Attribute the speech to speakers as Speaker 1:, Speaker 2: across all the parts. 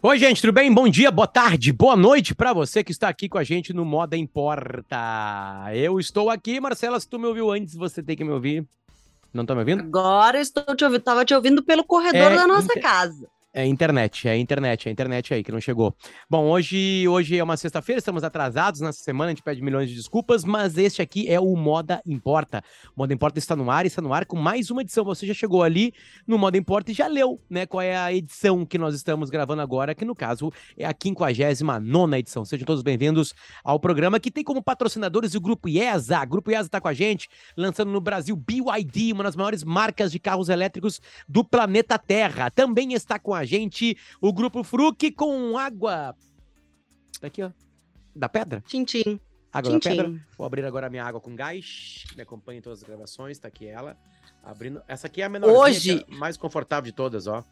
Speaker 1: Oi, gente, tudo bem? Bom dia, boa tarde, boa noite para você que está aqui com a gente no Moda Importa. Eu estou aqui, Marcela, se tu me ouviu antes, você tem que me ouvir. Não tá me ouvindo?
Speaker 2: Agora estou te ouvindo, tava te ouvindo pelo corredor
Speaker 1: É,
Speaker 2: da nossa
Speaker 1: inte-
Speaker 2: casa.
Speaker 1: É internet, é internet, é internet aí que não chegou. Bom, hoje, hoje é uma sexta-feira, estamos atrasados nessa semana, a gente pede milhões de desculpas, mas este aqui é o Moda Importa. O Moda Importa está no ar está no ar com mais uma edição. Você já chegou ali no Moda Importa e já leu, né, qual é a edição que nós estamos gravando agora, que no caso é a 59 edição. Sejam todos bem-vindos ao programa que tem como patrocinadores o Grupo IESA. O Grupo IESA está com a gente, lançando no Brasil BYD, uma das maiores marcas de carros elétricos do planeta Terra. Também está com a gente o Grupo Fruc com água. Tá aqui, ó. Da pedra?
Speaker 2: Tintim.
Speaker 1: Água da
Speaker 2: Tchim,
Speaker 1: pedra.
Speaker 2: tchim.
Speaker 1: Vou abrir agora a minha água com gás. Me acompanhe em todas as gravações, tá aqui ela. Abrindo. Essa aqui é a menor.
Speaker 2: Hoje-
Speaker 1: mais confortável de todas, ó.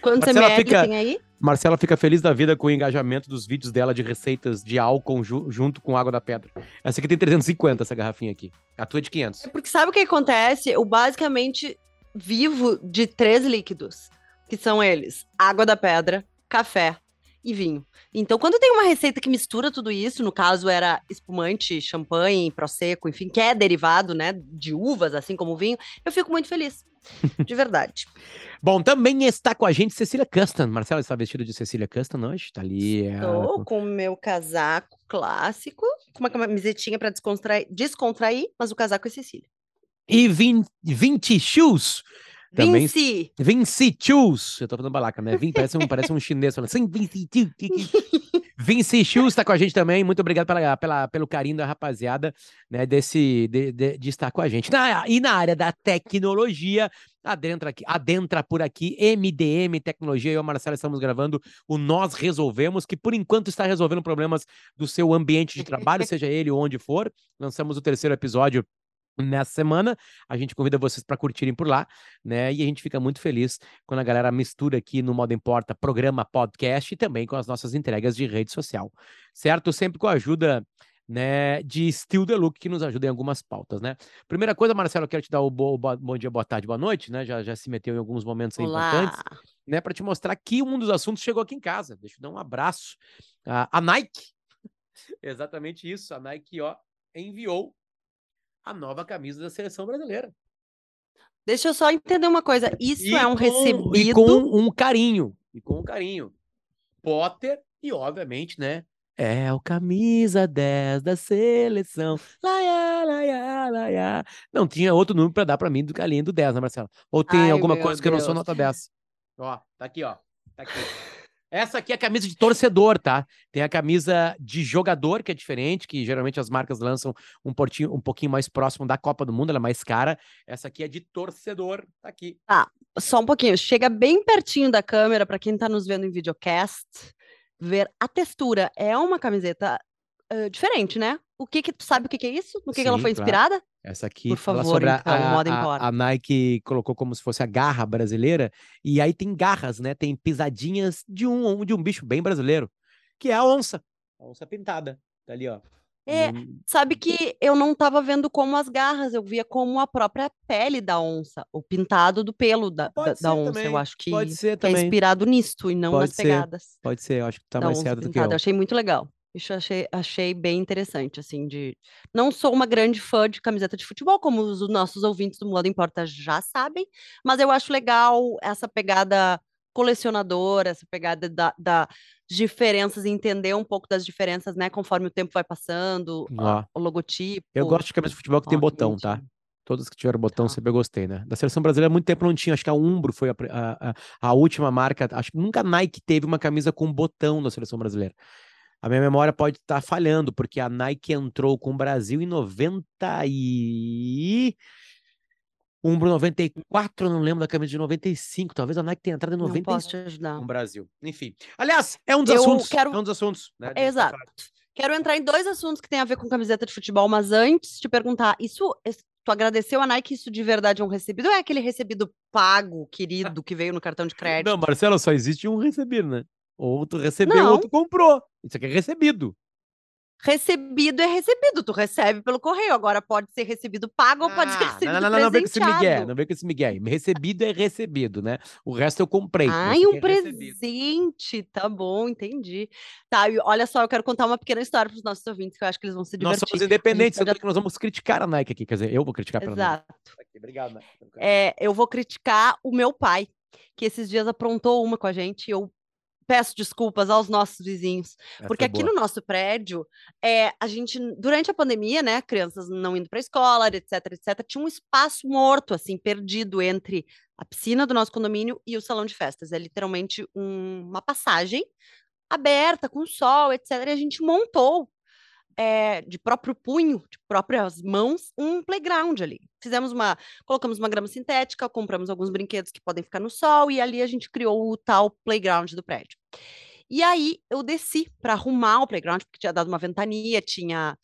Speaker 2: Quantos
Speaker 1: Marcela,
Speaker 2: ml
Speaker 1: fica-
Speaker 2: tem aí?
Speaker 1: Marcela fica feliz da vida com o engajamento dos vídeos dela de receitas de álcool ju- junto com água da pedra. Essa aqui tem 350, essa garrafinha aqui. A tua é de 500.
Speaker 2: Porque sabe o que acontece? Eu basicamente vivo de três líquidos, que são eles: água da pedra, café e vinho. Então, quando tem uma receita que mistura tudo isso, no caso era espumante, champanhe, prosecco, enfim, que é derivado, né, de uvas, assim como o vinho, eu fico muito feliz. De verdade.
Speaker 1: Bom, também está com a gente Cecília Custom. Marcela está vestida de Cecília Custom hoje. Tá ali. é,
Speaker 2: Estou com o meu casaco clássico, com uma camisetinha para descontrair, descontrair, mas o casaco é Cecília.
Speaker 1: E 20, 20 shoes. Também
Speaker 2: Vinci!
Speaker 1: Vinci Shoes. Eu tô falando balaca, né? Vin, parece, um, parece um chinês falando assim, Vinci Shoes. Vinci Shoes tá com a gente também. Muito obrigado pela, pela, pelo carinho da rapaziada, né? Desse, de, de, de estar com a gente. Na- e na área da tecnologia, adentra, aqui, adentra por aqui, MDM Tecnologia. Eu e a Marcela estamos gravando o Nós Resolvemos, que por enquanto está resolvendo problemas do seu ambiente de trabalho, seja ele onde for. Lançamos o terceiro episódio nessa semana. A gente convida vocês para curtirem por lá, né? E a gente fica muito feliz quando a galera mistura aqui no Modo Importa programa, podcast e também com as nossas entregas de rede social, certo? Sempre com a ajuda né, de Still the Look, que nos ajuda em algumas pautas, né? Primeira coisa, Marcelo, eu quero te dar o bo- bo- bom dia, boa tarde, boa noite, né? Já, já se meteu em alguns momentos aí importantes né, para te mostrar que um dos assuntos chegou aqui em casa. Deixa eu dar um abraço. Ah, a Nike, exatamente isso, a Nike, ó, enviou a nova camisa da seleção brasileira.
Speaker 2: Deixa eu só entender uma coisa. Isso
Speaker 1: E
Speaker 2: é um
Speaker 1: com-
Speaker 2: recebido.
Speaker 1: E com um carinho, e com um carinho. Potter e, obviamente, né, é o camisa 10 da seleção. Laia, laia, laia. Não tinha outro número para dar para mim do que a linha do 10, né, Marcelo? Ou tem
Speaker 2: Ai,
Speaker 1: alguma coisa que eu não sou
Speaker 2: Deus.
Speaker 1: nota 10? Ó, tá aqui, ó. Tá aqui. Essa aqui é a camisa de torcedor, tá? Tem a camisa de jogador, que é diferente, que geralmente as marcas lançam um, portinho, um pouquinho mais próximo da Copa do Mundo, ela é mais cara. Essa aqui é de torcedor, tá aqui.
Speaker 2: Só um pouquinho. Chega bem pertinho da câmera para quem está nos vendo em videocast ver a textura. É uma camiseta ah, diferente, né? O que que tu sabe o que que é isso? No que, que ela
Speaker 1: Sim,
Speaker 2: foi
Speaker 1: claro. Essa aqui
Speaker 2: Por favor,
Speaker 1: sobre a,
Speaker 2: então,
Speaker 1: a-
Speaker 2: moda
Speaker 1: a- a Nike colocou como se fosse a garra brasileira, e aí tem garras, né? Tem pisadinhas de um, de um bicho bem brasileiro, que é a onça. A onça pintada. Tá ali, ó.
Speaker 2: É, Sabe que eu não estava vendo como as garras, eu via como a própria pele da onça, o pintado do pelo da, da, da onça.
Speaker 1: também,
Speaker 2: Eu acho que,
Speaker 1: Pode ser
Speaker 2: que é
Speaker 1: também.
Speaker 2: inspirado nisto e não
Speaker 1: Pode
Speaker 2: nas
Speaker 1: ser,
Speaker 2: pegadas.
Speaker 1: Pode ser, eu acho que tá mais certo do que.
Speaker 2: Eu
Speaker 1: eu.
Speaker 2: achei muito legal. Isso eu achei, achei bem interessante, assim, de... Não sou uma grande fã de camiseta de futebol, como os nossos ouvintes do Moda Importa já sabem, mas eu acho legal essa pegada colecionadora, essa pegada da, da diferenças, entender um pouco das diferenças, né, conforme o tempo vai passando, o logotipo.
Speaker 1: eu gosto de camisa de futebol que tem botão, tá? Todas que tiveram botão
Speaker 2: Tá.
Speaker 1: sempre eu gostei, né? Da seleção brasileira, muito tempo não tinha. Acho que a Umbro foi a, a, a última marca. Acho que nunca a Nike teve uma camisa com botão na seleção brasileira. A minha memória pode estar falhando, porque a Nike entrou com o Brasil em 90 e. Umbro 94, eu não lembro da camisa de 95. Talvez a Nike tenha entrado em
Speaker 2: Não
Speaker 1: 95
Speaker 2: posso te ajudar.
Speaker 1: com o Brasil. Enfim. Aliás, é um dos
Speaker 2: Eu
Speaker 1: assuntos.
Speaker 2: quero-
Speaker 1: É um dos assuntos. Né,
Speaker 2: Exato. Quero entrar em dois assuntos que têm a ver com camiseta de futebol, mas antes te perguntar, isso, tu agradeceu a Nike, isso de verdade é um recebido ou é aquele recebido pago, querido, que veio no cartão de crédito?
Speaker 1: Não, Marcelo, só existe um recebido, né? Ou tu recebeu
Speaker 2: Não.
Speaker 1: ou tu comprou. Isso aqui é recebido.
Speaker 2: Recebido é recebido, tu recebe pelo correio. Agora pode ser recebido pago ou pode ser
Speaker 1: Ah,
Speaker 2: recebido
Speaker 1: não, não, não, não vem com esse
Speaker 2: presenteado.
Speaker 1: não vem com esse migué. aí. Recebido é recebido, né? O resto eu comprei.
Speaker 2: Ai,
Speaker 1: esse
Speaker 2: um
Speaker 1: é
Speaker 2: presente, tá bom, entendi. Tá, e olha só, eu quero contar uma pequena história para os nossos ouvintes, que eu acho que eles vão se
Speaker 1: Nós
Speaker 2: divertir.
Speaker 1: somos independentes, que nós vamos criticar a Nike aqui. Quer dizer, eu vou criticar pela Nike.
Speaker 2: Exato.
Speaker 1: Aqui, Obrigado, Nike.
Speaker 2: É, eu vou criticar o meu pai, que esses dias aprontou uma com a gente, e eu peço desculpas aos nossos vizinhos.
Speaker 1: Essa
Speaker 2: Porque
Speaker 1: é
Speaker 2: aqui no nosso prédio, é, a gente, durante a pandemia, né, crianças não indo para a escola, etc, etc, tinha um espaço morto, assim, perdido entre a piscina do nosso condomínio e o salão de festas. É literalmente um- uma passagem aberta, com sol, etc. E a gente montou é, de próprio punho, de próprias mãos, um playground ali. Fizemos uma, colocamos uma grama sintética, compramos alguns brinquedos que podem ficar no sol e ali a gente criou o tal playground do prédio. E aí eu desci para arrumar o playground, porque tinha dado uma ventania, tinha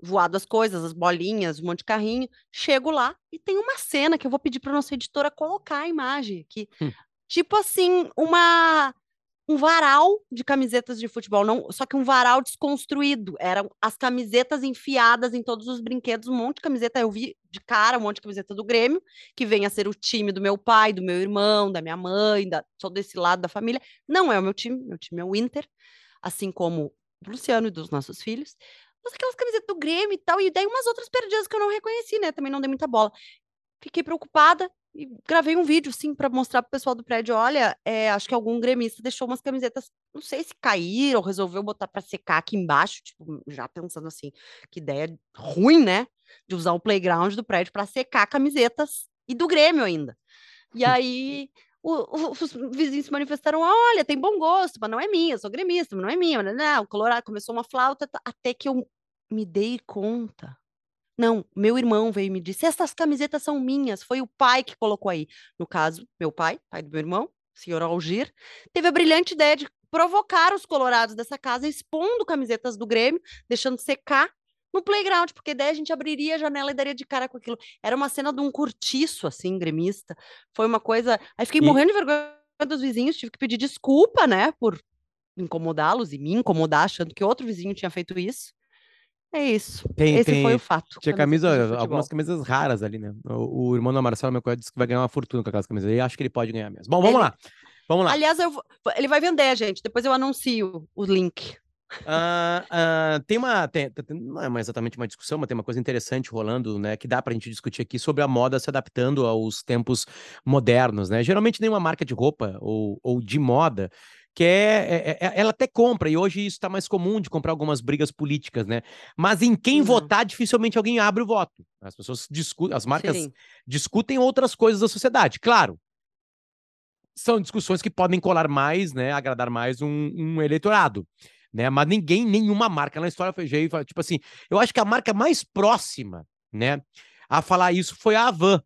Speaker 2: voado as coisas, as bolinhas, um monte de carrinho. Chego lá e tem uma cena que eu vou pedir para nossa editora colocar a imagem aqui.
Speaker 1: Hum.
Speaker 2: Tipo assim, uma um varal de camisetas de futebol, não, só que um varal desconstruído. Eram as camisetas enfiadas em todos os brinquedos, um monte de camiseta. Eu vi de cara um monte de camiseta do Grêmio, que vem a ser o time do meu pai, do meu irmão, da minha mãe, da, só desse lado da família. Não é o meu time, meu time é o Inter, assim como do Luciano e dos nossos filhos. Mas aquelas camisetas do Grêmio e tal, e daí umas outras perdidas que eu não reconheci, né? Também não dei muita bola. Fiquei preocupada, e gravei um vídeo, sim, para mostrar pro pessoal do prédio, olha, é, acho que algum gremista deixou umas camisetas, não sei se caíram, resolveu botar para secar aqui embaixo, tipo, já pensando assim, que ideia ruim, né, de usar o playground do prédio para secar camisetas, e do Grêmio ainda. E aí, o- o- os vizinhos se manifestaram, olha, tem bom gosto, mas não é minha, eu sou gremista, mas não é minha, mas não, o Colorado começou uma flauta, até que eu me dei conta não, meu irmão veio e me disse: essas camisetas são minhas. Foi o pai que colocou aí. No caso, meu pai, pai do meu irmão, senhor Algir, teve a brilhante ideia de provocar os colorados dessa casa, expondo camisetas do Grêmio, deixando secar no playground, porque daí a gente abriria a janela e daria de cara com aquilo. Era uma cena de um cortiço, assim, gremista. Foi uma coisa. Aí fiquei
Speaker 1: E-
Speaker 2: morrendo de vergonha dos vizinhos, tive que pedir desculpa, né, por incomodá-los e me incomodar, achando que outro vizinho tinha feito isso. É isso.
Speaker 1: Tem-
Speaker 2: Esse foi
Speaker 1: tem-
Speaker 2: o fato.
Speaker 1: Tinha camisa, algumas camisas raras ali, né? O, o irmão da Marcela, meu cunhado, disse que vai ganhar uma fortuna com aquelas camisas. E acho que ele pode ganhar mesmo. Bom, vamos
Speaker 2: Ele-
Speaker 1: lá. Vamos lá.
Speaker 2: Aliás, eu ele vai vender, gente. Depois eu anuncio o link.
Speaker 1: Ah, ah, tem uma. tem- não é exatamente uma discussão, mas tem uma coisa interessante rolando, né? Que dá pra gente discutir aqui sobre a moda se adaptando aos tempos modernos, né? Geralmente nenhuma marca de roupa ou, ou de moda quer. é- é- ela até compra, e hoje isso tá mais comum de comprar algumas brigas políticas, né? Mas em quem
Speaker 2: Uhum.
Speaker 1: votar, dificilmente alguém abre o voto. As pessoas discutem, as marcas
Speaker 2: Sim.
Speaker 1: discutem outras coisas da sociedade. Claro, são discussões que podem colar mais, né, agradar mais um, um eleitorado, né? Mas ninguém, nenhuma marca na história foi jeito, tipo assim, eu acho que a marca mais próxima, né, a falar isso foi a Avan.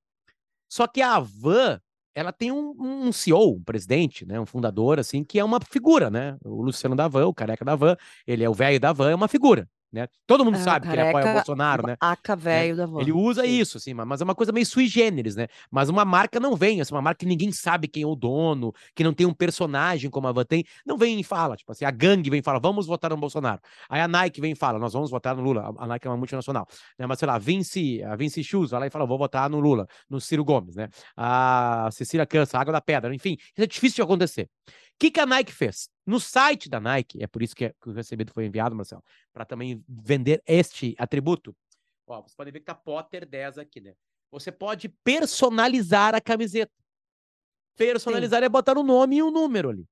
Speaker 1: Só que a Avan, ela tem um, um CEO, um presidente, né, um fundador, assim, que é uma figura, né? O Luciano da Van, o careca da Van, ele é o velho da Van, é uma figura, né? Todo mundo
Speaker 2: É, o
Speaker 1: sabe que ele apoia o
Speaker 2: careca
Speaker 1: Bolsonaro, né?
Speaker 2: Aca velho da van.
Speaker 1: Ele usa
Speaker 2: Sim.
Speaker 1: isso, assim, ma- mas é uma coisa meio sui generis, né? Mas uma marca não vem, assim, uma marca que ninguém sabe quem é o dono, que não tem um personagem como a Van tem, não vem e fala, tipo assim, a gangue vem e fala, vamos votar no Bolsonaro. Aí a Nike vem e fala, nós vamos votar no Lula. A a Nike é uma multinacional, né? Mas sei lá, Vinci, a Vinci Shoes vai lá e fala, vou votar no Lula, no Ciro Gomes, né? A Cecília Cansa, a Água da Pedra, enfim, isso é difícil de acontecer. O que, que a Nike fez? No site da Nike, é por isso que, é- que o recebido foi enviado, Marcelo, para também vender este atributo. Ó, você pode ver que tá Potter 10 aqui, né? Você pode personalizar a camiseta. Personalizar é botar o nome e o número ali.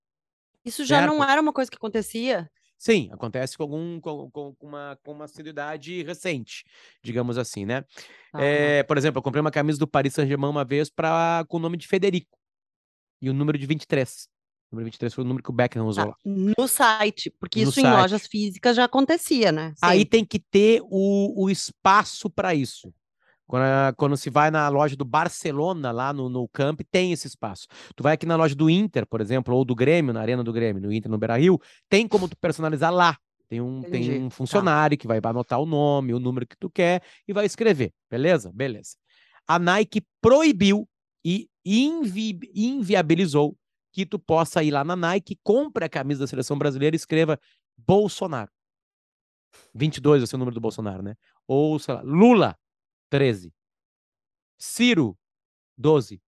Speaker 2: Isso já não
Speaker 1: Certo.
Speaker 2: era uma coisa que acontecia?
Speaker 1: Sim, acontece com algum com, com, uma com uma assiduidade recente, digamos assim, né?
Speaker 2: Tá.
Speaker 1: É, por exemplo, eu comprei uma camisa do Paris Saint-Germain uma vez pra, com o nome de Federico e o número de 23. Número 23 foi o número que o Beckham usou
Speaker 2: Tá,
Speaker 1: lá.
Speaker 2: No site, porque
Speaker 1: No
Speaker 2: isso em
Speaker 1: site.
Speaker 2: lojas físicas já acontecia, né?
Speaker 1: Aí
Speaker 2: Sempre.
Speaker 1: tem que ter o, o espaço para isso. Quando, quando se vai na loja do Barcelona, lá no, no Camp, tem esse espaço. Tu vai aqui na loja do Inter, por exemplo, ou do Grêmio, na Arena do Grêmio, no Inter, no Beira-Rio, tem como tu personalizar lá. Tem um, tem um
Speaker 2: tá.
Speaker 1: funcionário que vai anotar o nome, o número que tu quer e vai escrever. Beleza? Beleza. A Nike proibiu e invi- inviabilizou que tu possa ir lá na Nike, compre a camisa da seleção brasileira e escreva Bolsonaro. 22 vai ser o número do Bolsonaro, né? Ou, sei lá, Lula, 13. Ciro, 12.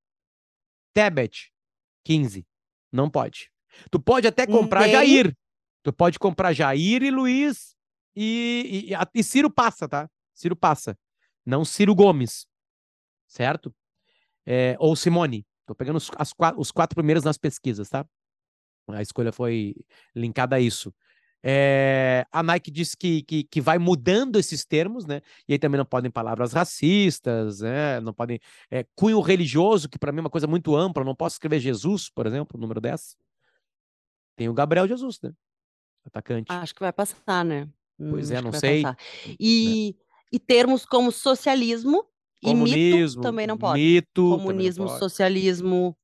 Speaker 1: Tebet, 15. Não pode. Tu pode até comprar
Speaker 2: Nem-
Speaker 1: Jair. Tu pode comprar Jair e Luiz e, e, e- e Ciro passa, tá? Ciro passa. Não Ciro Gomes. Certo? É, ou Simone. Tô pegando os, as os quatro primeiros nas pesquisas, tá? A escolha foi linkada a isso. É, a Nike disse que, que, que vai mudando esses termos, né? E aí também não podem palavras racistas, né? Não podem. é, cunho religioso, que para mim é uma coisa muito ampla. Não posso escrever Jesus, por exemplo, número 10. Tem o Gabriel Jesus, né? Atacante.
Speaker 2: Acho que vai passar, né?
Speaker 1: Pois
Speaker 2: Hum,
Speaker 1: é, não sei,
Speaker 2: passar. E, e termos como socialismo e mito
Speaker 1: Comunismo,
Speaker 2: também não pode.
Speaker 1: mito,
Speaker 2: Comunismo,
Speaker 1: pode.
Speaker 2: socialismo,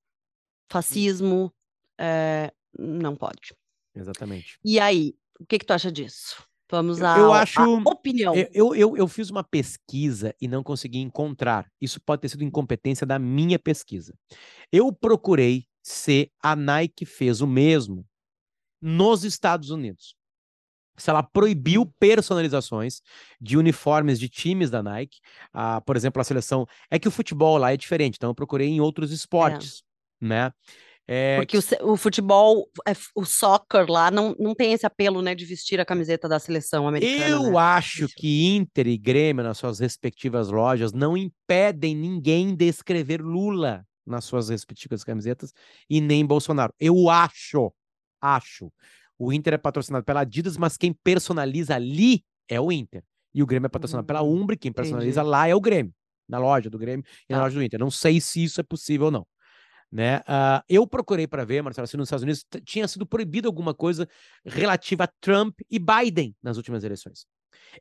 Speaker 2: fascismo, é, não pode.
Speaker 1: Exatamente.
Speaker 2: E aí, o que que tu acha disso? Vamos à
Speaker 1: eu
Speaker 2: à
Speaker 1: acho-
Speaker 2: opinião.
Speaker 1: Eu, eu, eu, eu fiz uma pesquisa e não consegui encontrar. Isso pode ter sido incompetência da minha pesquisa. Eu procurei se a Nike fez o mesmo nos Estados Unidos. Se ela proibiu personalizações de uniformes de times da Nike, ah, por exemplo, a seleção. É que o futebol lá é diferente, então eu procurei em outros esportes, né? É,
Speaker 2: Porque o, o futebol, é o soccer lá, não, não tem esse apelo, né, de vestir a camiseta da seleção americana,
Speaker 1: Eu
Speaker 2: né?
Speaker 1: acho que Inter e Grêmio, nas suas respectivas lojas, não impedem ninguém de escrever Lula nas suas respectivas camisetas e nem Bolsonaro. Eu acho, acho. O Inter é patrocinado pela Adidas, mas quem personaliza ali é o Inter. E o Grêmio é patrocinado pela
Speaker 2: Hum,
Speaker 1: Umbro, e quem personaliza
Speaker 2: entendi.
Speaker 1: lá é o Grêmio, na loja do Grêmio e na
Speaker 2: Tá.
Speaker 1: loja do Inter. Não sei se isso é possível ou não. Né? Ah, eu procurei para ver, Marcelo, se nos Estados Unidos tinha sido proibido alguma coisa relativa a Trump e Biden nas últimas eleições.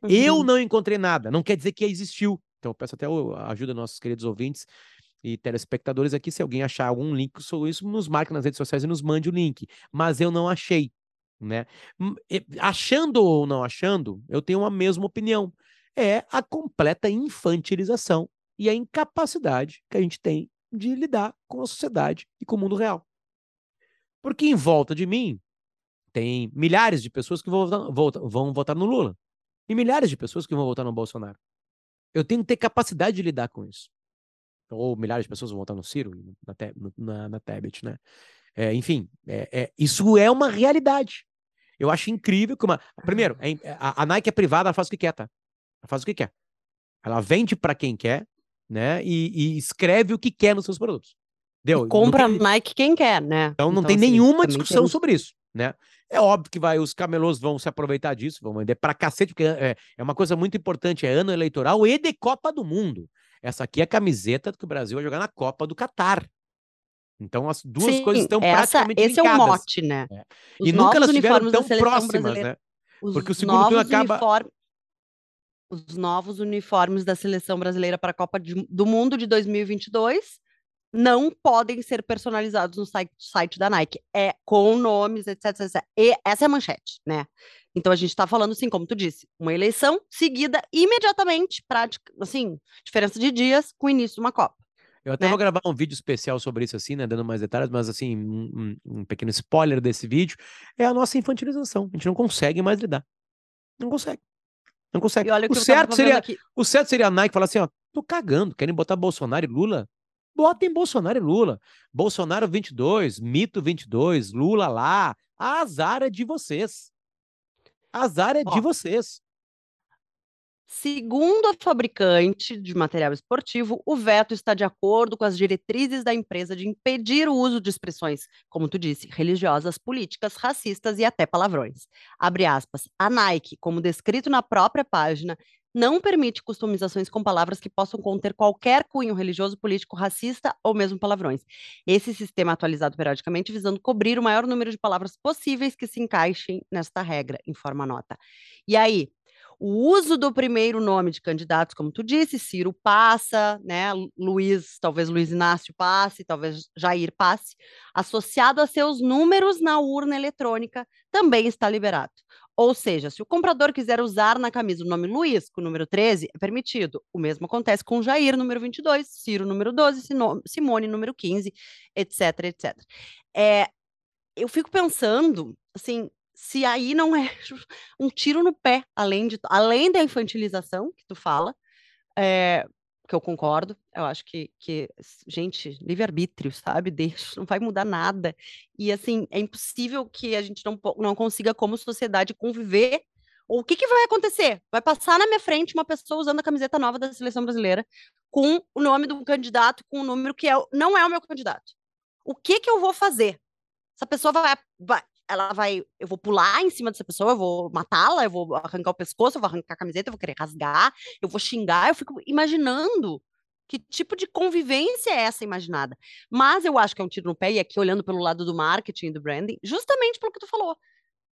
Speaker 1: Eu
Speaker 2: Uhum.
Speaker 1: não encontrei nada, não quer dizer que existiu. Então eu peço até a ajuda dos nossos queridos ouvintes e telespectadores aqui, se alguém achar algum link sobre isso, nos marque nas redes sociais e nos mande o link. Mas eu não achei, né? Hum, Achando ou não achando, eu tenho a mesma opinião. É a completa infantilização e a incapacidade que a gente tem de lidar com a sociedade e com o mundo real. Porque em volta de mim tem milhares de pessoas que vão votar, vão votar no Lula e milhares de pessoas que vão votar no Bolsonaro. Eu tenho que ter capacidade de lidar com isso. Ou milhares de pessoas vão votar no Ciro, na, na, na Tebet, né? É, enfim, é- é- isso é uma realidade. Eu acho incrível que uma. Primeiro, é im- a, a Nike é privada, ela faz o que quer, tá? Ela faz o que quer. Ela vende para quem quer, né? E, e escreve o que quer nos seus produtos. Deu? Não
Speaker 2: Compra
Speaker 1: tem-
Speaker 2: Nike quem quer, né?
Speaker 1: então não tem
Speaker 2: assim,
Speaker 1: nenhuma discussão
Speaker 2: tem-
Speaker 1: sobre isso, né? É óbvio que vai, os camelôs vão se aproveitar disso, vão vender pra cacete, porque é, é uma coisa muito importante, é ano eleitoral e de Copa do Mundo. Essa aqui é a camiseta que o Brasil vai jogar na Copa do Catar. Então as duas coisas
Speaker 2: Sim,
Speaker 1: estão
Speaker 2: essa,
Speaker 1: praticamente
Speaker 2: esse é o mote, né?
Speaker 1: É.
Speaker 2: Os
Speaker 1: E nunca elas estiveram tão próximas, né? Porque o segundo turno acaba-
Speaker 2: Os novos uniformes da seleção brasileira para a Copa de- do Mundo de 2022 não podem ser personalizados no site, site da Nike. É com nomes, etc, etc. E essa é a manchete, né? Então a gente está falando, assim, como tu disse, uma eleição seguida imediatamente, prática, assim, diferença de dias com o início de uma Copa.
Speaker 1: Eu até
Speaker 2: né?
Speaker 1: vou gravar um vídeo especial sobre isso, assim, né? Dando mais detalhes, mas assim, um, um- pequeno spoiler desse vídeo é a nossa infantilização. A gente não consegue mais lidar. Não consegue. Não consegue.
Speaker 2: E olha o
Speaker 1: certo seria
Speaker 2: aqui.
Speaker 1: O certo seria a Nike falar assim, ó, tô cagando, querem botar Bolsonaro e Lula? Botem Bolsonaro e Lula. Bolsonaro 22, Mito 22, Lula lá. A azar é de vocês. Azar é de
Speaker 2: Ó.
Speaker 1: vocês.
Speaker 2: Segundo a fabricante de material esportivo, o veto está de acordo com as diretrizes da empresa de impedir o uso de expressões, como tu disse, religiosas, políticas, racistas e até palavrões. Abre aspas. A Nike, como descrito na própria página, não permite customizações com palavras que possam conter qualquer cunho religioso, político, racista ou mesmo palavrões. Esse sistema é atualizado periodicamente visando cobrir o maior número de palavras possíveis que se encaixem nesta regra, informa a nota. E aí, o uso do primeiro nome de candidatos, como tu disse, Ciro passa, né? Luiz, talvez Luiz Inácio passe, talvez Jair passe, associado a seus números na urna eletrônica, também está liberado. Ou seja, se o comprador quiser usar na camisa o nome Luiz, com o número 13, é permitido. O mesmo acontece com Jair, número 22, Ciro, número 12, Sino- Simone, número 15, etc, etc. É, eu fico pensando, assim, se aí não é um tiro no pé, além, de, além da infantilização que tu fala, é, que eu concordo, eu acho que, que gente, livre-arbítrio, sabe? Deixa, não vai mudar nada. E, assim, é impossível que a gente não, não consiga, como sociedade, conviver. O que, que vai acontecer? Vai passar na minha frente uma pessoa usando a camiseta nova da seleção brasileira, com o nome do candidato, com o número que é, não é o meu candidato. O que, que eu vou fazer? Essa pessoa vai, vai, ela vai, eu vou pular em cima dessa pessoa, eu vou matá-la, eu vou arrancar o pescoço, eu vou arrancar a camiseta, eu vou querer rasgar, eu vou xingar, eu fico imaginando que tipo de convivência é essa imaginada. Mas eu acho que é um tiro no pé, e aqui olhando pelo lado do marketing, do branding, justamente pelo que tu falou,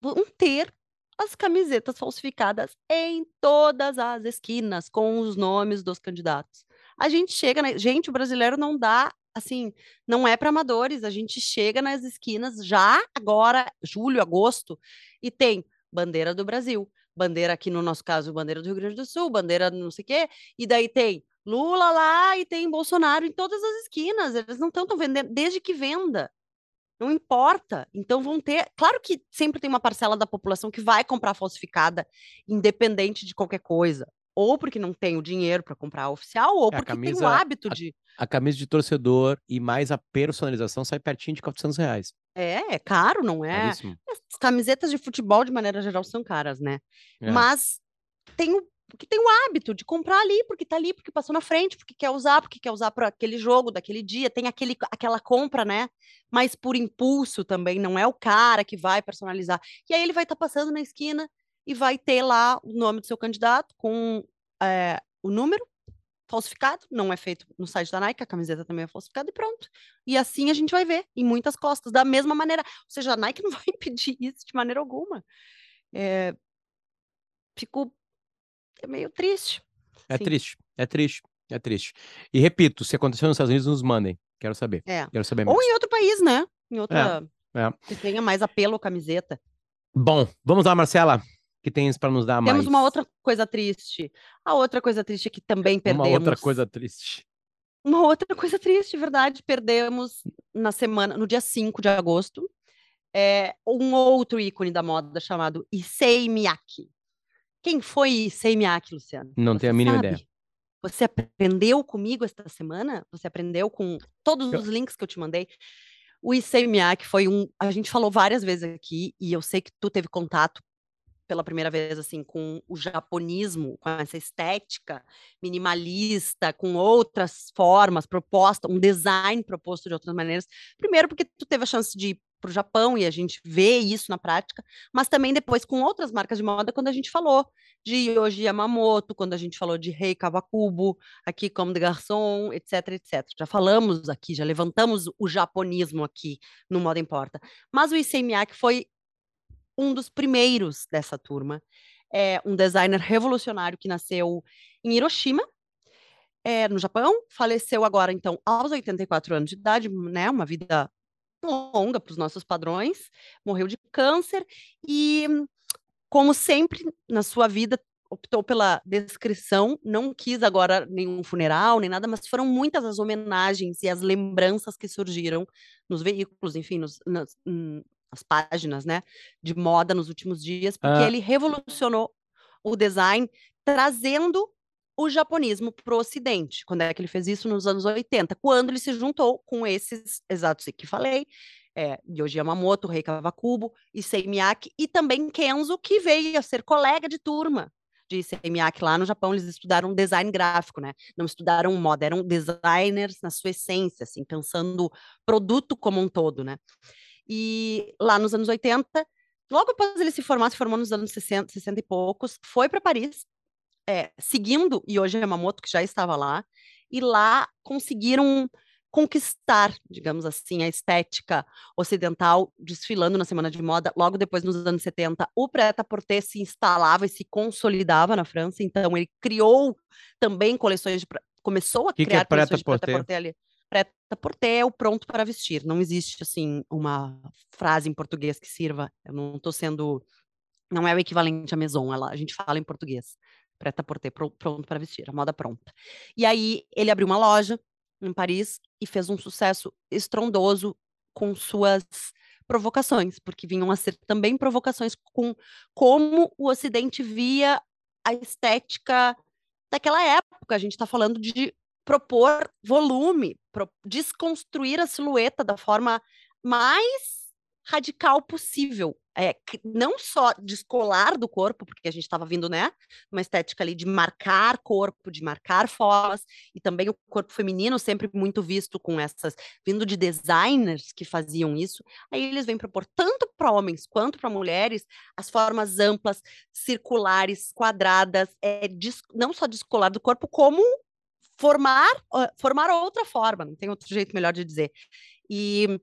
Speaker 2: vão ter as camisetas falsificadas em todas as esquinas, com os nomes dos candidatos. A gente chega, na... gente, o brasileiro não dá assim, não é para amadores. A gente chega nas esquinas já agora, julho, agosto, e tem bandeira do Brasil, bandeira aqui no nosso caso, bandeira do Rio Grande do Sul, bandeira não sei o quê, e daí tem Lula lá e tem Bolsonaro em todas as esquinas. Eles não estão vendendo, desde que venda. Não importa. Então vão ter. Claro que sempre tem uma parcela da população que vai comprar falsificada, independente de qualquer coisa ou porque não tem o dinheiro para comprar a oficial, ou é, porque camisa, tem o hábito
Speaker 1: a,
Speaker 2: de.
Speaker 1: A camisa de torcedor e mais a personalização sai pertinho de 400 reais.
Speaker 2: É, é caro, não é? As camisetas de futebol, de maneira geral, são caras, né? É. Mas tem o porque tem o hábito de comprar ali, porque tá ali, porque passou na frente, porque quer usar, porque quer usar para aquele jogo, daquele dia, tem aquele, aquela compra, né? Mas por impulso também, não é o cara que vai personalizar. E aí ele vai estar tá passando na esquina e vai ter lá o nome do seu candidato com é, o número falsificado, não é feito no site da Nike, a camiseta também é falsificada e pronto. E assim a gente vai ver em muitas costas, da mesma maneira. Ou seja, a Nike não vai impedir isso de maneira alguma. É... Fico meio triste.
Speaker 1: É triste, é triste, é triste. E repito, se aconteceu nos Estados Unidos, nos mandem. Quero saber. É. Quero saber
Speaker 2: Ou em outro país, né? Em outra. É. É. Que tenha mais apelo à camiseta.
Speaker 1: Bom, vamos lá, Marcela que tens para nos dar mais?
Speaker 2: Temos uma outra coisa triste. A outra coisa triste é que também perdemos.
Speaker 1: Uma outra coisa triste.
Speaker 2: Uma outra coisa triste, verdade. Perdemos na semana, no dia 5 de agosto, é, um outro ícone da moda chamado Issei Miyake. Quem foi Issei Miyake, Luciano?
Speaker 1: Não Você tenho a mínima sabe? ideia.
Speaker 2: Você aprendeu comigo esta semana? Você aprendeu com todos os links que eu te mandei? O Issei Miyake foi um. A gente falou várias vezes aqui, e eu sei que tu teve contato pela primeira vez assim com o japonismo, com essa estética minimalista, com outras formas propostas, um design proposto de outras maneiras. Primeiro porque tu teve a chance de ir para o Japão e a gente vê isso na prática, mas também depois com outras marcas de moda quando a gente falou de Yoji Yamamoto, quando a gente falou de Rei Kawakubo, aqui como de Garçom, etc, etc. Já falamos aqui, já levantamos o japonismo aqui no Moda Importa. Mas o Issei Miyake foi um dos primeiros dessa turma. É um designer revolucionário que nasceu em Hiroshima, é, no Japão, faleceu agora, então, aos 84 anos de idade, né? Uma vida longa para os nossos padrões, morreu de câncer e, como sempre na sua vida, optou pela descrição, não quis agora nenhum funeral, nem nada, mas foram muitas as homenagens e as lembranças que surgiram nos veículos, enfim, nos, nas, as páginas, né, de moda nos últimos dias, porque ah. ele revolucionou o design trazendo o japonismo para o Ocidente. Quando é que ele fez isso? Nos anos 80, quando ele se juntou com esses exatos que falei, é, Yoji Yamamoto, Rei Kawakubo, Issei Miyake, e também Kenzo, que veio a ser colega de turma de Issei Miyake lá no Japão, eles estudaram design gráfico, né? Não estudaram moda, eram designers na sua essência, assim, pensando produto como um todo, né? E lá nos anos 80, logo após ele se formar, se formou nos anos 60, 60 e poucos, foi para Paris, é, seguindo Yoji Yamamoto, que já estava lá, e lá conseguiram conquistar, digamos assim, a estética ocidental, desfilando na Semana de Moda. Logo depois, nos anos 70, o prêt-à-porter se instalava e se consolidava na França, então ele criou também coleções de... Começou a
Speaker 1: que
Speaker 2: criar
Speaker 1: que é coleções de prêt-à-porter
Speaker 2: ali prêt-à-porter é o pronto para vestir. Não existe, assim, uma frase em português que sirva. Eu não estou sendo... Não é o equivalente à maison, ela, a gente fala em português. Prêt-à-porter, pronto para vestir, a moda pronta. E aí, ele abriu uma loja em Paris e fez um sucesso estrondoso com suas provocações, porque vinham a ser também provocações com como o Ocidente via a estética daquela época. A gente está falando de propor volume, pro, desconstruir a silhueta da forma mais radical possível. É, não só descolar do corpo, porque a gente estava vindo, né, uma estética ali de marcar corpo, de marcar formas, e também o corpo feminino sempre muito visto com essas, vindo de designers que faziam isso. Aí eles vêm propor tanto para homens quanto para mulheres as formas amplas, circulares, quadradas, é, não só descolar do corpo, como formar, formar outra forma, não tem outro jeito melhor de dizer. E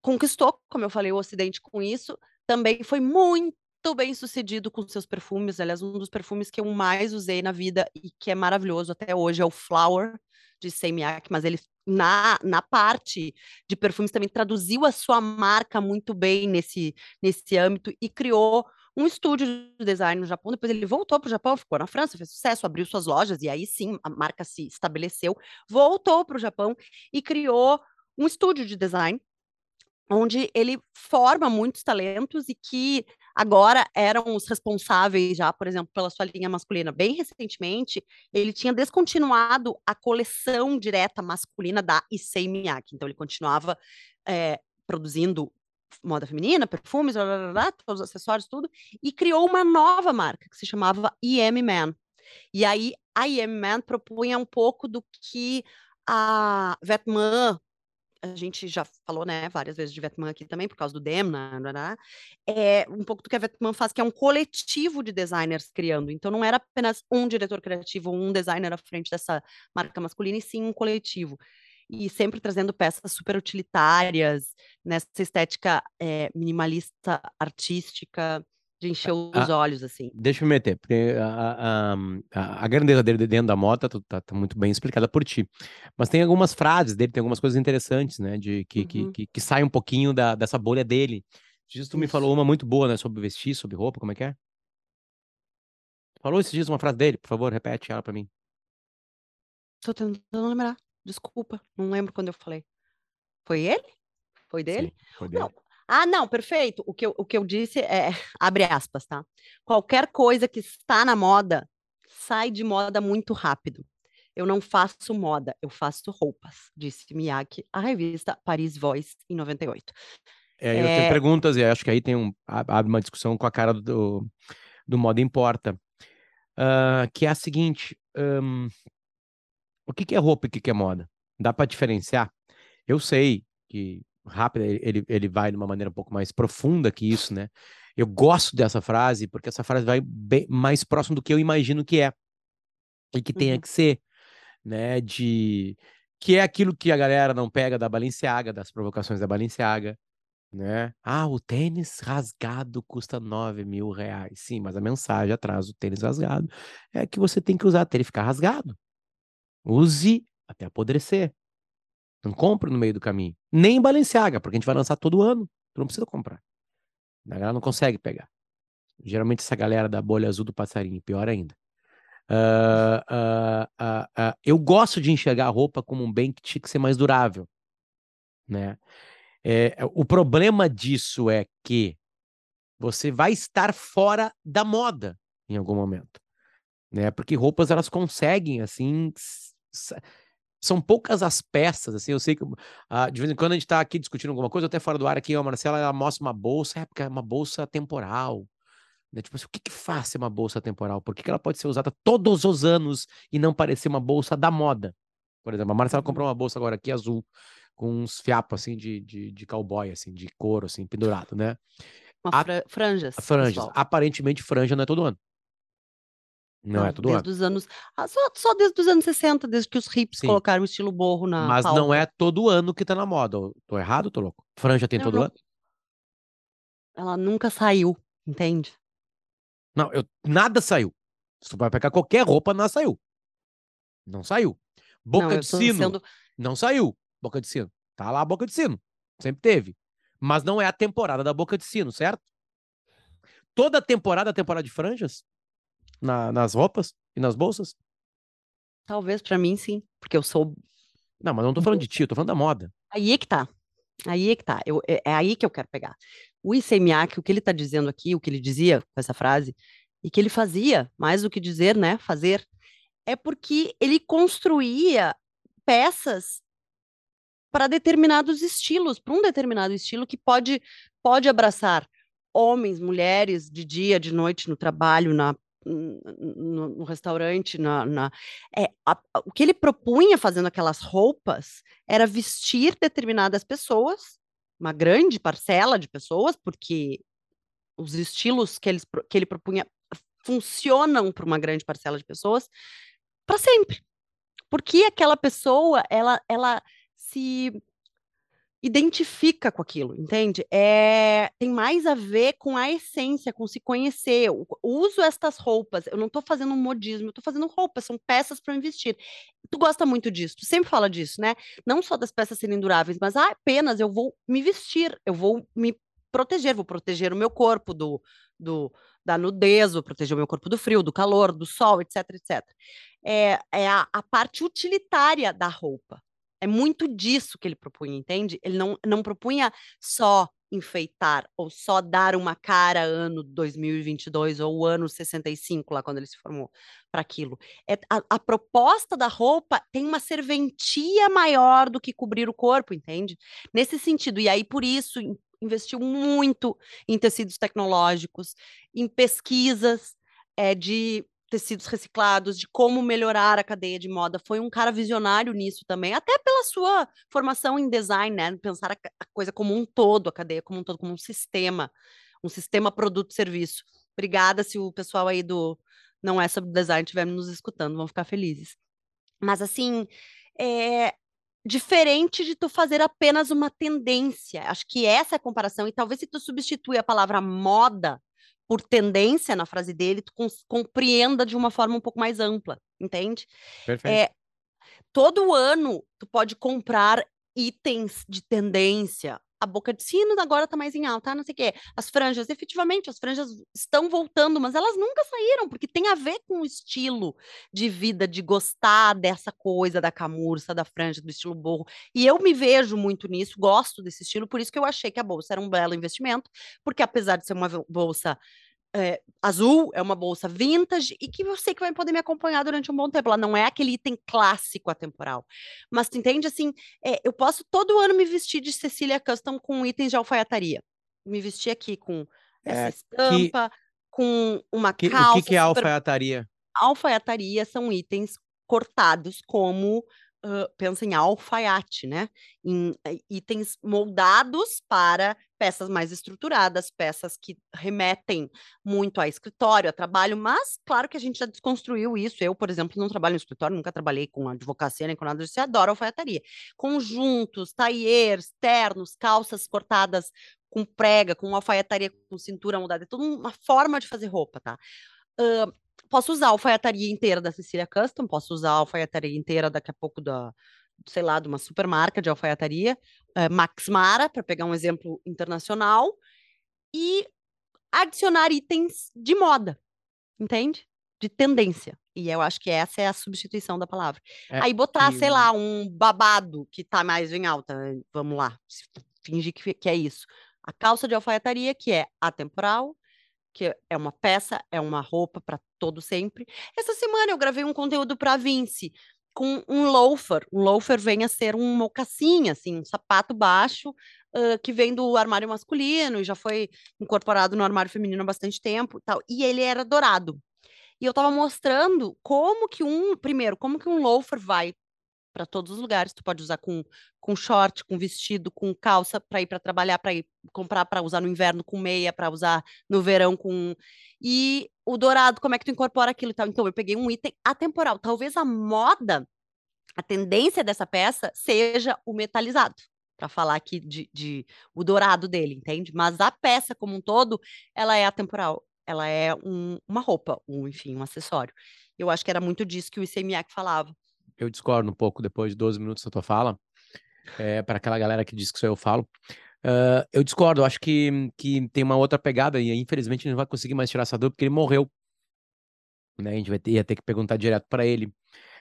Speaker 2: conquistou, como eu falei, o Ocidente com isso, também foi muito bem sucedido com seus perfumes. Aliás, um dos perfumes que eu mais usei na vida e que é maravilhoso até hoje é o Flower de Semiak, mas ele na, na parte de perfumes também traduziu a sua marca muito bem nesse, nesse âmbito e criou um estúdio de design no Japão. Depois ele voltou para o Japão, ficou na França, fez sucesso, abriu suas lojas e aí sim a marca se estabeleceu. Voltou para o Japão e criou um estúdio de design onde ele forma muitos talentos e que agora eram os responsáveis já, por exemplo, pela sua linha masculina. Bem recentemente, ele tinha descontinuado a coleção direta masculina da Issei Miyake. Então, ele continuava é, produzindo moda feminina, perfumes, blá, blá, blá, todos os acessórios, tudo, e criou uma nova marca que se chamava IM Man. E aí, a IM Man propunha um pouco do que a Vetman a gente já falou, né, várias vezes de Vetman aqui também, por causa do Demna, é um pouco do que a Vetman faz, que é um coletivo de designers criando. Então, não era apenas um diretor criativo, um designer à frente dessa marca masculina, e sim um coletivo. E sempre trazendo peças super utilitárias, nessa estética é, minimalista, artística, de encher os olhos, assim.
Speaker 1: Deixa eu me meter, porque a, a, a, grandeza dele dentro da moto tá, tá, tá, muito bem explicada por ti. Mas tem algumas frases dele, tem algumas coisas interessantes, né? De, que, uhum. que, que, que sai um pouquinho da, dessa bolha dele. Dias tu me falou uma muito boa, né? Sobre vestir, sobre roupa, como é que é? Falou esses dias uma frase dele, por favor, repete ela pra mim.
Speaker 2: Tô tentando lembrar. Desculpa, não lembro quando eu falei. Foi ele? Foi dele? Sim, foi dele. Não, ah, não, perfeito. O que eu, o que eu disse é, abre aspas, tá? Qualquer coisa que está na moda sai de moda muito rápido. Eu não faço moda, eu faço roupas, disse Miyake à revista Paris Voice em 98.
Speaker 1: É, eu é... tenho perguntas e acho que aí tem um, abre uma discussão com a cara do, do Moda Importa, uh, que é a seguinte, um, o que, que é roupa e o que, que é moda? Dá para diferenciar? Eu sei que rápida, ele, ele vai de uma maneira um pouco mais profunda que isso, né? Eu gosto dessa frase porque essa frase vai bem mais próximo do que eu imagino que é e que tenha uhum. que ser, né? De que é aquilo que a galera não pega da Balenciaga, das provocações da Balenciaga, né? Ah, o tênis rasgado custa 9 mil reais. Sim, mas a mensagem atrás do tênis rasgado é que você tem que usar até ele ficar rasgado. Use até apodrecer. Não compra no meio do caminho. Nem Balenciaga, porque a gente vai lançar todo ano. Tu não precisa comprar. A galera não consegue pegar. Geralmente essa galera da bolha azul do passarinho, pior ainda. Uh, uh, uh, eu gosto de enxergar a roupa como um bem que tinha que ser mais durável. Né? É, o problema disso é que você vai estar fora da moda em algum momento. Né? Porque roupas elas conseguem assim são poucas as peças, assim, eu sei que uh, de vez em quando a gente está aqui discutindo alguma coisa, até fora do ar aqui, a Marcela, ela mostra uma bolsa, é porque é uma bolsa temporal, né? Tipo assim, o que que faz ser uma bolsa temporal? Por que que ela pode ser usada todos os anos e não parecer uma bolsa da moda? Por exemplo, a Marcela comprou uma bolsa agora aqui, azul, com uns fiapos, assim, de, de, de cowboy, assim, de couro, assim, pendurado, né?
Speaker 2: Uma fra franjas.
Speaker 1: Franjas. Pessoal. Aparentemente, franja não é todo ano. Não, é tudo
Speaker 2: desde os anos. Ah, só, só desde os anos 60, desde que os hips Sim. colocaram o estilo borro na.
Speaker 1: Mas não é todo ano que tá na moda. Tô errado, tô louco? Franja tem não, todo não. ano?
Speaker 2: Ela nunca saiu, entende?
Speaker 1: Não, eu, nada saiu. Se tu vai pegar qualquer roupa, não saiu. Não saiu. Boca não, de sino. Sendo... Não saiu. Boca de sino. Tá lá a boca de sino. Sempre teve. Mas não é a temporada da boca de sino, certo? Toda temporada é a temporada de franjas? Na, nas roupas e nas bolsas?
Speaker 2: Talvez para mim sim, porque eu sou.
Speaker 1: Não, mas não tô falando de ti, eu tô falando da moda.
Speaker 2: Aí é que tá. Aí é que tá, eu, é, é aí que eu quero pegar. O ICMAC, o que ele está dizendo aqui, o que ele dizia com essa frase, e que ele fazia, mais do que dizer, né, fazer, é porque ele construía peças para determinados estilos, para um determinado estilo que pode, pode abraçar homens, mulheres, de dia, de noite, no trabalho, na, no, no restaurante, na, na é, a, o que ele propunha fazendo aquelas roupas era vestir determinadas pessoas, uma grande parcela de pessoas, porque os estilos que, eles, que ele propunha funcionam para uma grande parcela de pessoas para sempre. Porque aquela pessoa, ela, ela se identifica com aquilo, entende? É, tem mais a ver com a essência, com se conhecer. Eu uso estas roupas, eu não estou fazendo um modismo, eu estou fazendo roupas, são peças para investir. Tu gosta muito disso, tu sempre fala disso, né? Não só das peças serem duráveis, mas ah, apenas eu vou me vestir, eu vou me proteger, vou proteger o meu corpo do, do da nudez, vou proteger o meu corpo do frio, do calor, do sol, etc, etc. É, é a, a parte utilitária da roupa. É muito disso que ele propunha, entende? Ele não, não propunha só enfeitar ou só dar uma cara ano 2022 ou ano 65, lá quando ele se formou, para aquilo. É, a, a, proposta da roupa tem uma serventia maior do que cobrir o corpo, entende? Nesse sentido. E aí, por isso, investiu muito em tecidos tecnológicos, em pesquisas é, de tecidos reciclados, de como melhorar a cadeia de moda. Foi um cara visionário nisso também, até pela sua formação em design, né? Pensar a, coisa como um todo, a cadeia como um todo, como um sistema, um sistema produto-serviço. Obrigada se o pessoal aí do Não é sobre Design estiver nos escutando, vão ficar felizes. Mas assim, é, diferente de tu fazer apenas uma tendência. Acho que essa é a comparação. E talvez se tu substituir a palavra moda por tendência na frase dele, tu compreenda de uma forma um pouco mais ampla, entende?
Speaker 1: Perfeito.
Speaker 2: É, todo ano tu pode comprar itens de tendência, a boca de sino agora tá mais em alta, não sei o quê. As franjas, efetivamente, as franjas estão voltando, mas elas nunca saíram, porque tem a ver com o estilo de vida, de gostar dessa coisa da camurça, da franja, do estilo borro. E eu me vejo muito nisso, gosto desse estilo, por isso que eu achei que a bolsa era um belo investimento, porque apesar de ser uma bolsa é, azul, é uma bolsa vintage e que eu sei que vai poder me acompanhar durante um bom tempo. Ela não é aquele item clássico atemporal. Mas tu entende assim? É, eu posso todo ano me vestir de Cecília Custom com itens de alfaiataria. Me vestir aqui com essa é, estampa, que, com uma
Speaker 1: que,
Speaker 2: calça.
Speaker 1: O que, que é super... alfaiataria?
Speaker 2: Alfaiataria são itens cortados como uh, pensa em alfaiate, né? Em uh, itens moldados para peças mais estruturadas, peças que remetem muito a escritório, a trabalho, mas claro que a gente já desconstruiu isso. Eu, por exemplo, não trabalho no escritório, nunca trabalhei com advocacia nem com nada disso, eu adoro alfaiataria. Conjuntos, taiers, ternos, calças cortadas com prega, com alfaiataria com cintura moldada, é toda uma forma de fazer roupa, tá? Uh, posso usar a alfaiataria inteira da Cecília Custom, posso usar a alfaiataria inteira daqui a pouco da, sei lá, de uma super marca de alfaiataria, é, Max Mara, para pegar um exemplo internacional, e adicionar itens de moda, entende? De tendência. E eu acho que essa é a substituição da palavra. É, Aí botar, sei lá, um babado que tá mais em alta, vamos lá, fingir que, que é isso. A calça de alfaiataria, que é atemporal, que é uma peça, é uma roupa para todo sempre. Essa semana eu gravei um conteúdo para Vinci com um loafer. Um loafer vem a ser um mocassim, assim, um sapato baixo uh, que vem do armário masculino e já foi incorporado no armário feminino há bastante tempo, tal. E ele era dourado. E eu estava mostrando como que um, primeiro, como que um loafer vai para todos os lugares. Tu pode usar com, com short, com vestido, com calça para ir para trabalhar, para ir comprar para usar no inverno com meia, para usar no verão com e o dourado, como é que tu incorpora aquilo e tal. Então eu peguei um item atemporal. Talvez a moda, a tendência dessa peça seja o metalizado. Para falar aqui de, de, o dourado dele, entende? Mas a peça como um todo, ela é atemporal. Ela é um, uma roupa, um, enfim, um acessório. Eu acho que era muito disso que o ICMEC falava
Speaker 1: eu discordo um pouco depois de 12 minutos da tua fala, é, para aquela galera que diz que só eu falo. Uh, eu discordo, acho que, que tem uma outra pegada e infelizmente não vai conseguir mais tirar essa dúvida porque ele morreu. Né? A gente vai ter, ia ter que perguntar direto para ele.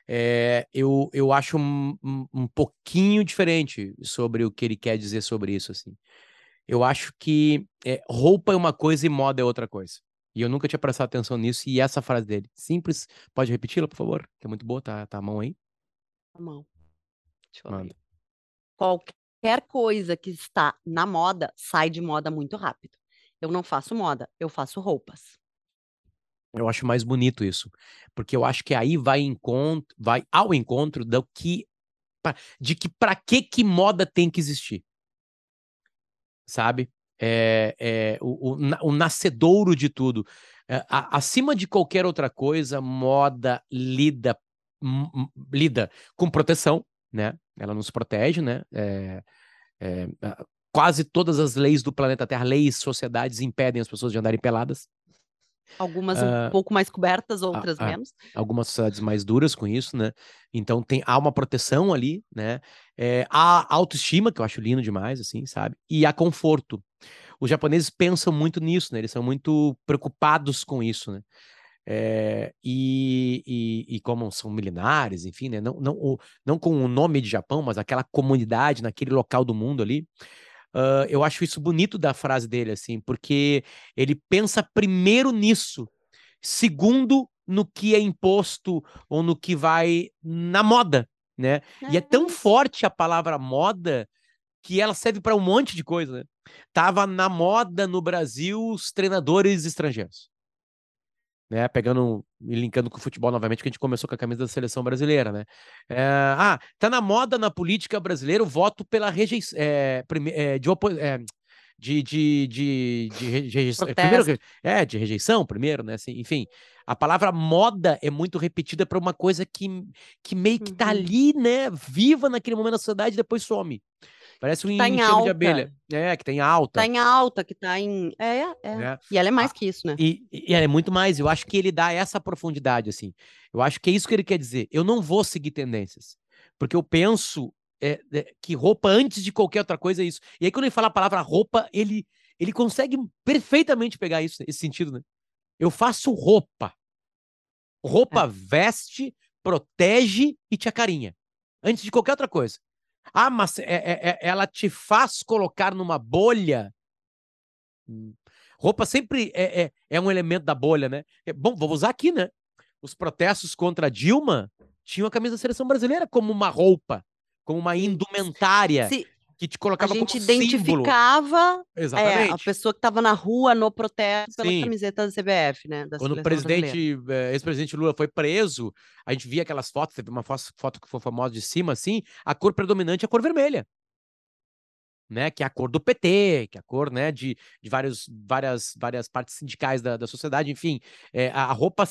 Speaker 1: é, eu, eu acho um, um, um, pouquinho diferente sobre o que ele quer dizer sobre isso, assim. Eu acho que é, roupa é uma coisa e moda é outra coisa. E eu nunca tinha prestado atenção nisso, e essa frase dele, simples, pode repeti-la, por favor? Que é muito boa, tá, tá a mão aí?
Speaker 2: A mão. Deixa eu Manda. Qualquer coisa que está na moda sai de moda muito rápido. Eu não faço moda, eu faço roupas.
Speaker 1: Eu acho mais bonito isso, porque eu acho que aí vai encontro, vai ao encontro do que de que para que que moda tem que existir, sabe? É, é o, o, o nascedouro de tudo. É, a, acima de qualquer outra coisa, moda lida lida com proteção, né? Ela nos protege, né? É, é, quase todas as leis do planeta Terra, leis, sociedades impedem as pessoas de andarem peladas.
Speaker 2: Algumas uh, um pouco mais cobertas, outras menos.
Speaker 1: Algumas sociedades mais duras com isso, né? Então tem, há uma proteção ali, né? É, há autoestima, que eu acho lindo demais, assim, sabe? E há conforto. Os japoneses pensam muito nisso, né? Eles são muito preocupados com isso, né? É, e, e, e, como são milenares, enfim, né? Não, não, o, não com o nome de Japão, mas aquela comunidade naquele local do mundo ali. Uh, eu acho isso bonito da frase dele, assim, porque ele pensa primeiro nisso, segundo no que é imposto ou no que vai na moda, né? E é tão forte a palavra moda que ela serve para um monte de coisa, né? Tava na moda no Brasil os treinadores estrangeiros né? Pegando e linkando com o futebol novamente, que a gente começou com a camisa da seleção brasileira, né? É, ah, tá na moda na política brasileira o voto pela rejeição. É, é, de, é, de, de, de, de rejeição. Primeiro, é, de rejeição, primeiro, né? Assim, enfim, a palavra moda é muito repetida para uma coisa que, que meio que tá uhum. ali, né? Viva naquele momento da sociedade e depois some. Parece um tá enxame de abelha. É, que tem alta.
Speaker 2: Tá em alta, que tá em. É, é. é. E ela é mais ah, que isso, né?
Speaker 1: E, e ela é muito mais. Eu acho que ele dá essa profundidade, assim. Eu acho que é isso que ele quer dizer. Eu não vou seguir tendências. Porque eu penso é, é, que roupa, antes de qualquer outra coisa, é isso. E aí, quando ele fala a palavra roupa, ele, ele consegue perfeitamente pegar isso, esse sentido, né? Eu faço roupa. Roupa é. veste, protege e te acarinha. Antes de qualquer outra coisa. Ah, mas é, é, é, ela te faz colocar numa bolha. Hum. Roupa sempre é, é, é, um elemento da bolha, né? É, bom, vou usar aqui, né? Os protestos contra Dilma tinham a camisa da seleção brasileira como uma roupa, como uma indumentária. Se, que te colocava
Speaker 2: A gente
Speaker 1: como
Speaker 2: identificava é, a pessoa que estava na rua no protesto pela Sim. camiseta da CBF, né? Da
Speaker 1: Quando o presidente, eh, ex-presidente Lula foi preso, a gente via aquelas fotos, teve uma foto que foi famosa de cima, assim, a cor predominante é a cor vermelha. Né, que é a cor do PT, que é a cor né, de, de vários, várias, várias partes sindicais da, da sociedade, enfim, é, a roupa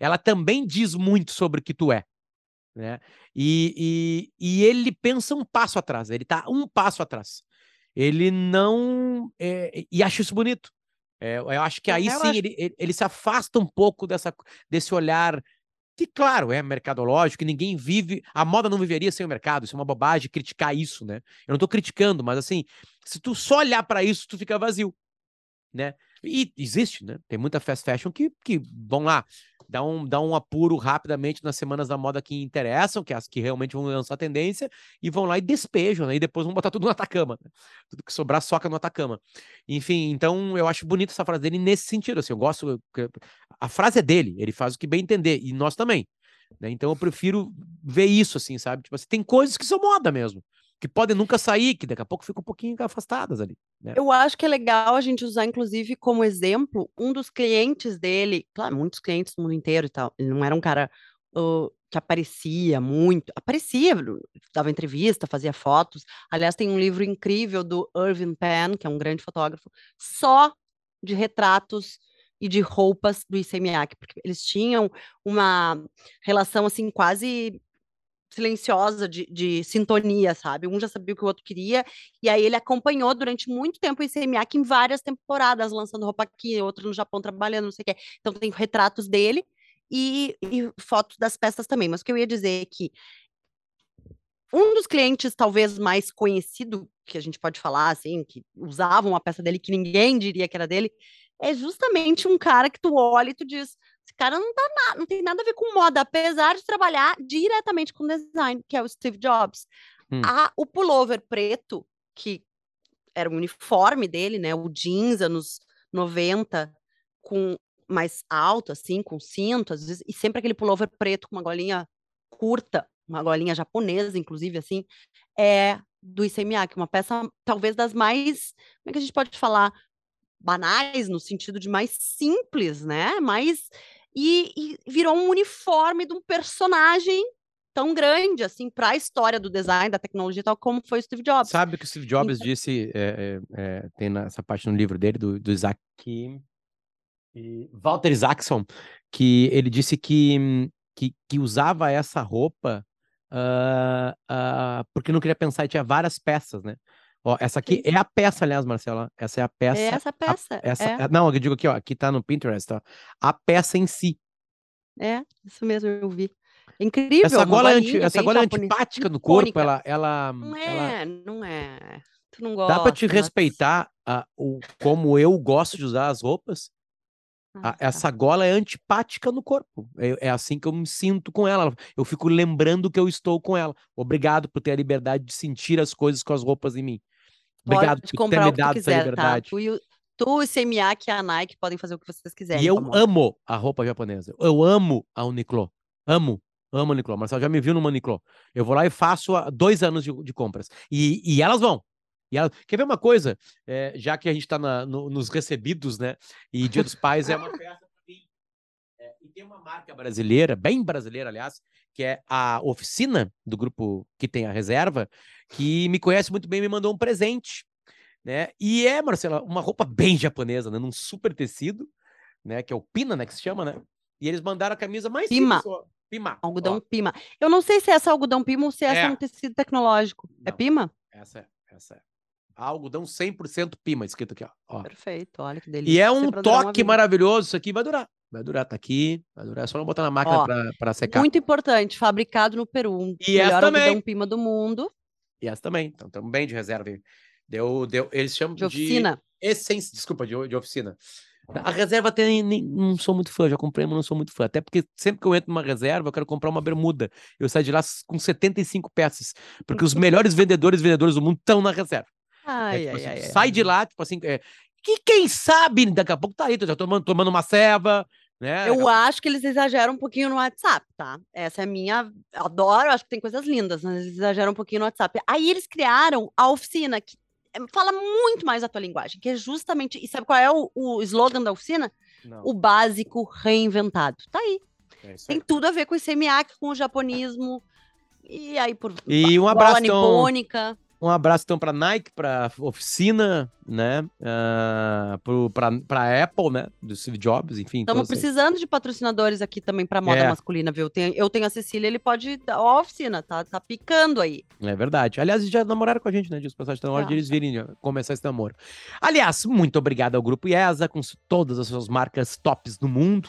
Speaker 1: ela também diz muito sobre o que tu é. Né? E, e, e ele pensa um passo atrás, ele está um passo atrás. Ele não. É, e acho isso bonito. É, eu acho que aí sim acho... ele, ele, ele, se afasta um pouco dessa, desse olhar que, claro, é mercadológico, que ninguém vive. A moda não viveria sem o mercado. Isso é uma bobagem criticar isso, né? Eu não estou criticando, mas assim, se tu só olhar para isso, tu fica vazio, né? E existe, né? Tem muita fast fashion que, que vão lá, dá um, dá um apuro rapidamente nas semanas da moda que interessam, que é as que realmente vão lançar tendência, e vão lá e despejam, né? E depois vão botar tudo no Atacama. Né? Tudo que sobrar soca no Atacama. Enfim, então eu acho bonita essa frase dele nesse sentido. Assim, eu gosto. A frase é dele, ele faz o que bem entender, e nós também. Né? Então eu prefiro ver isso, assim, sabe? Tipo assim, tem coisas que são moda mesmo que podem nunca sair, que daqui a pouco ficam um pouquinho afastadas ali. Né?
Speaker 2: Eu acho que é legal a gente usar, inclusive, como exemplo, um dos clientes dele, claro, muitos clientes do mundo inteiro e tal, ele não era um cara uh, que aparecia muito, aparecia, dava entrevista, fazia fotos. Aliás, tem um livro incrível do Irving Penn, que é um grande fotógrafo, só de retratos e de roupas do Miyake, porque eles tinham uma relação assim quase silenciosa de, de, sintonia, sabe? Um já sabia o que o outro queria, e aí ele acompanhou durante muito tempo esse Miaki em várias temporadas, lançando roupa aqui, outro no Japão trabalhando, não sei o quê. Então tem retratos dele e, e fotos das peças também. Mas o que eu ia dizer é que um dos clientes talvez mais conhecido, que a gente pode falar, assim, que usavam a peça dele, que ninguém diria que era dele, é justamente um cara que tu olha e tu diz, Esse cara não, tá na, não tem nada a ver com moda, apesar de trabalhar diretamente com design, que é o Steve Jobs.
Speaker 1: Hum.
Speaker 2: A, o pullover preto, que era o uniforme dele, né? O jeans anos 90, com mais alto, assim, com cinto, às vezes, e sempre aquele pullover preto com uma golinha curta, uma golinha japonesa, inclusive, assim, é do ICMA, que é uma peça talvez das mais, como é que a gente pode falar, banais, no sentido de mais simples, né? Mais. E, e virou um uniforme de um personagem tão grande, assim, para a história do design, da tecnologia, tal como foi o Steve Jobs.
Speaker 1: Sabe o que o Steve Jobs então... disse, é, é, tem nessa parte no livro dele, do, do Isaac e Walter Isaacson, que ele disse que, que, que usava essa roupa uh, uh, porque não queria pensar e tinha várias peças, né? Ó, essa aqui é a peça, aliás, Marcela. Essa é a peça. É
Speaker 2: essa peça.
Speaker 1: A, essa,
Speaker 2: é.
Speaker 1: Não, eu digo aqui, ó, aqui tá no Pinterest, ó. A peça em si.
Speaker 2: É, isso mesmo, eu vi. Incrível.
Speaker 1: Essa gola, é, anti, essa gola é antipática no corpo, ela, ela.
Speaker 2: Não
Speaker 1: é,
Speaker 2: ela... não é. Tu não gosta.
Speaker 1: Dá pra te respeitar a, o, como eu gosto de usar as roupas ah, tá. Essa gola é antipática no corpo. É, é, assim que eu me sinto com ela. Eu fico lembrando que eu estou com ela. Obrigado por ter a liberdade de sentir as coisas com as roupas em mim. Obrigado
Speaker 2: Pode
Speaker 1: por ter me dado essa
Speaker 2: tá?
Speaker 1: liberdade.
Speaker 2: Tá? Tu, tu, o CMA, que é a Nike, podem fazer o que vocês quiserem.
Speaker 1: E eu amo a roupa japonesa. Eu amo a Uniqlo. Amo. Amo a Uniqlo. Marcelo já me viu no Uniqlo. Eu vou lá e faço dois anos de, de compras. E, e elas vão. E ela, quer ver uma coisa? É, já que a gente está no, nos recebidos, né? E Dia dos Pais é uma peça para mim. É, e tem uma marca brasileira, bem brasileira, aliás, que é a oficina do grupo que tem a reserva, que me conhece muito bem me mandou um presente. Né? E é, Marcela, uma roupa bem japonesa, né? Num super tecido, né? Que é o Pina, né? Que se chama, né? E eles mandaram a camisa mais
Speaker 2: Pima.
Speaker 1: Pima.
Speaker 2: Algodão ó. Pima. Eu não sei se é essa algodão Pima ou se essa é, é um tecido tecnológico. É não, é Pima?
Speaker 1: Essa é, essa é. Algodão 100% Pima, escrito aqui, ó.
Speaker 2: Perfeito, olha que delícia.
Speaker 1: E é um toque maravilhoso, isso aqui vai durar. Vai durar, tá aqui, vai durar, é só não botar na máquina para secar.
Speaker 2: Muito importante, fabricado no Peru. Um
Speaker 1: e melhor essa
Speaker 2: algodão Pima do mundo.
Speaker 1: E essa também, então estamos bem de reserva. Deu, deu, eles chamam
Speaker 2: de... oficina.
Speaker 1: De essência, desculpa, de, de oficina. A reserva tem, nem, não sou muito fã, já comprei, mas não sou muito fã. Até porque sempre que eu entro numa reserva, eu quero comprar uma bermuda. Eu saio de lá com 75 peças. Porque os melhores vendedores e vendedores do mundo estão na reserva.
Speaker 2: Ai,
Speaker 1: é, tipo,
Speaker 2: ai,
Speaker 1: assim,
Speaker 2: ai,
Speaker 1: sai de lá, tipo assim, é, que quem sabe daqui a pouco tá aí, já tomando, tomando uma ceva, né?
Speaker 2: Eu acho que eles exageram um pouquinho no WhatsApp, tá? Essa é a minha. Adoro, acho que tem coisas lindas, mas eles exageram um pouquinho no WhatsApp. Aí eles criaram a oficina, que é, fala muito mais a tua linguagem, que é justamente. E sabe qual é o, o slogan da oficina?
Speaker 1: Não.
Speaker 2: O básico reinventado. Tá aí.
Speaker 1: É aí.
Speaker 2: Tem tudo a ver com o ICMA, com o japonismo. E aí, por.
Speaker 1: E um abraço.
Speaker 2: Nipônica.
Speaker 1: Um abraço então para Nike, para oficina, né? Uh, para Apple, né? Do Steve Jobs, enfim.
Speaker 2: Estamos precisando de patrocinadores aqui também para moda é. masculina, viu? Tem, eu tenho a Cecília, ele pode dar a oficina, tá, tá picando aí.
Speaker 1: É verdade. Aliás, já namoraram com a gente, né? Diz passagem, tá na hora de eles virem começar esse namoro. Aliás, muito obrigado ao Grupo IESA, com todas as suas marcas tops do mundo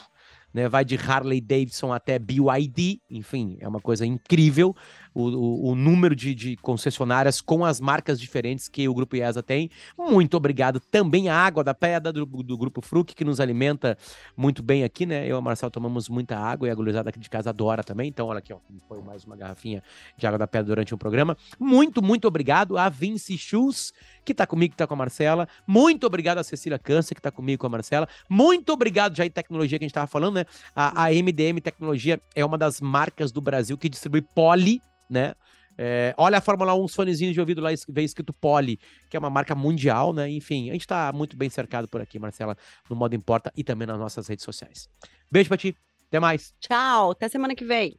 Speaker 1: né? Vai de Harley Davidson até BYD, enfim, é uma coisa incrível o, o, o número de, de, concessionárias com as marcas diferentes que o Grupo IESA tem. Muito obrigado também à Água da Pedra do, do Grupo Fruc, que nos alimenta muito bem aqui, né? Eu e o Marcel tomamos muita água e a gurizada aqui de casa adora também. Então, olha aqui, ó, foi mais uma garrafinha de Água da Pedra durante o programa. Muito, muito obrigado a Vinci Shoes, que tá comigo, que tá com a Marcela. Muito obrigado a Cecília Câncer, que tá comigo com a Marcela. Muito obrigado já em tecnologia que a gente tava falando, né? A, a MDM Tecnologia é uma das marcas do Brasil que distribui poli né? É, olha a Fórmula 1, os fonezinhos de ouvido lá, vem escrito Poli, que é uma marca mundial, né? Enfim, a gente tá muito bem cercado por aqui, Marcela, no Modo Importa e também nas nossas redes sociais. Beijo pra ti, até mais.
Speaker 2: Tchau, até semana que vem.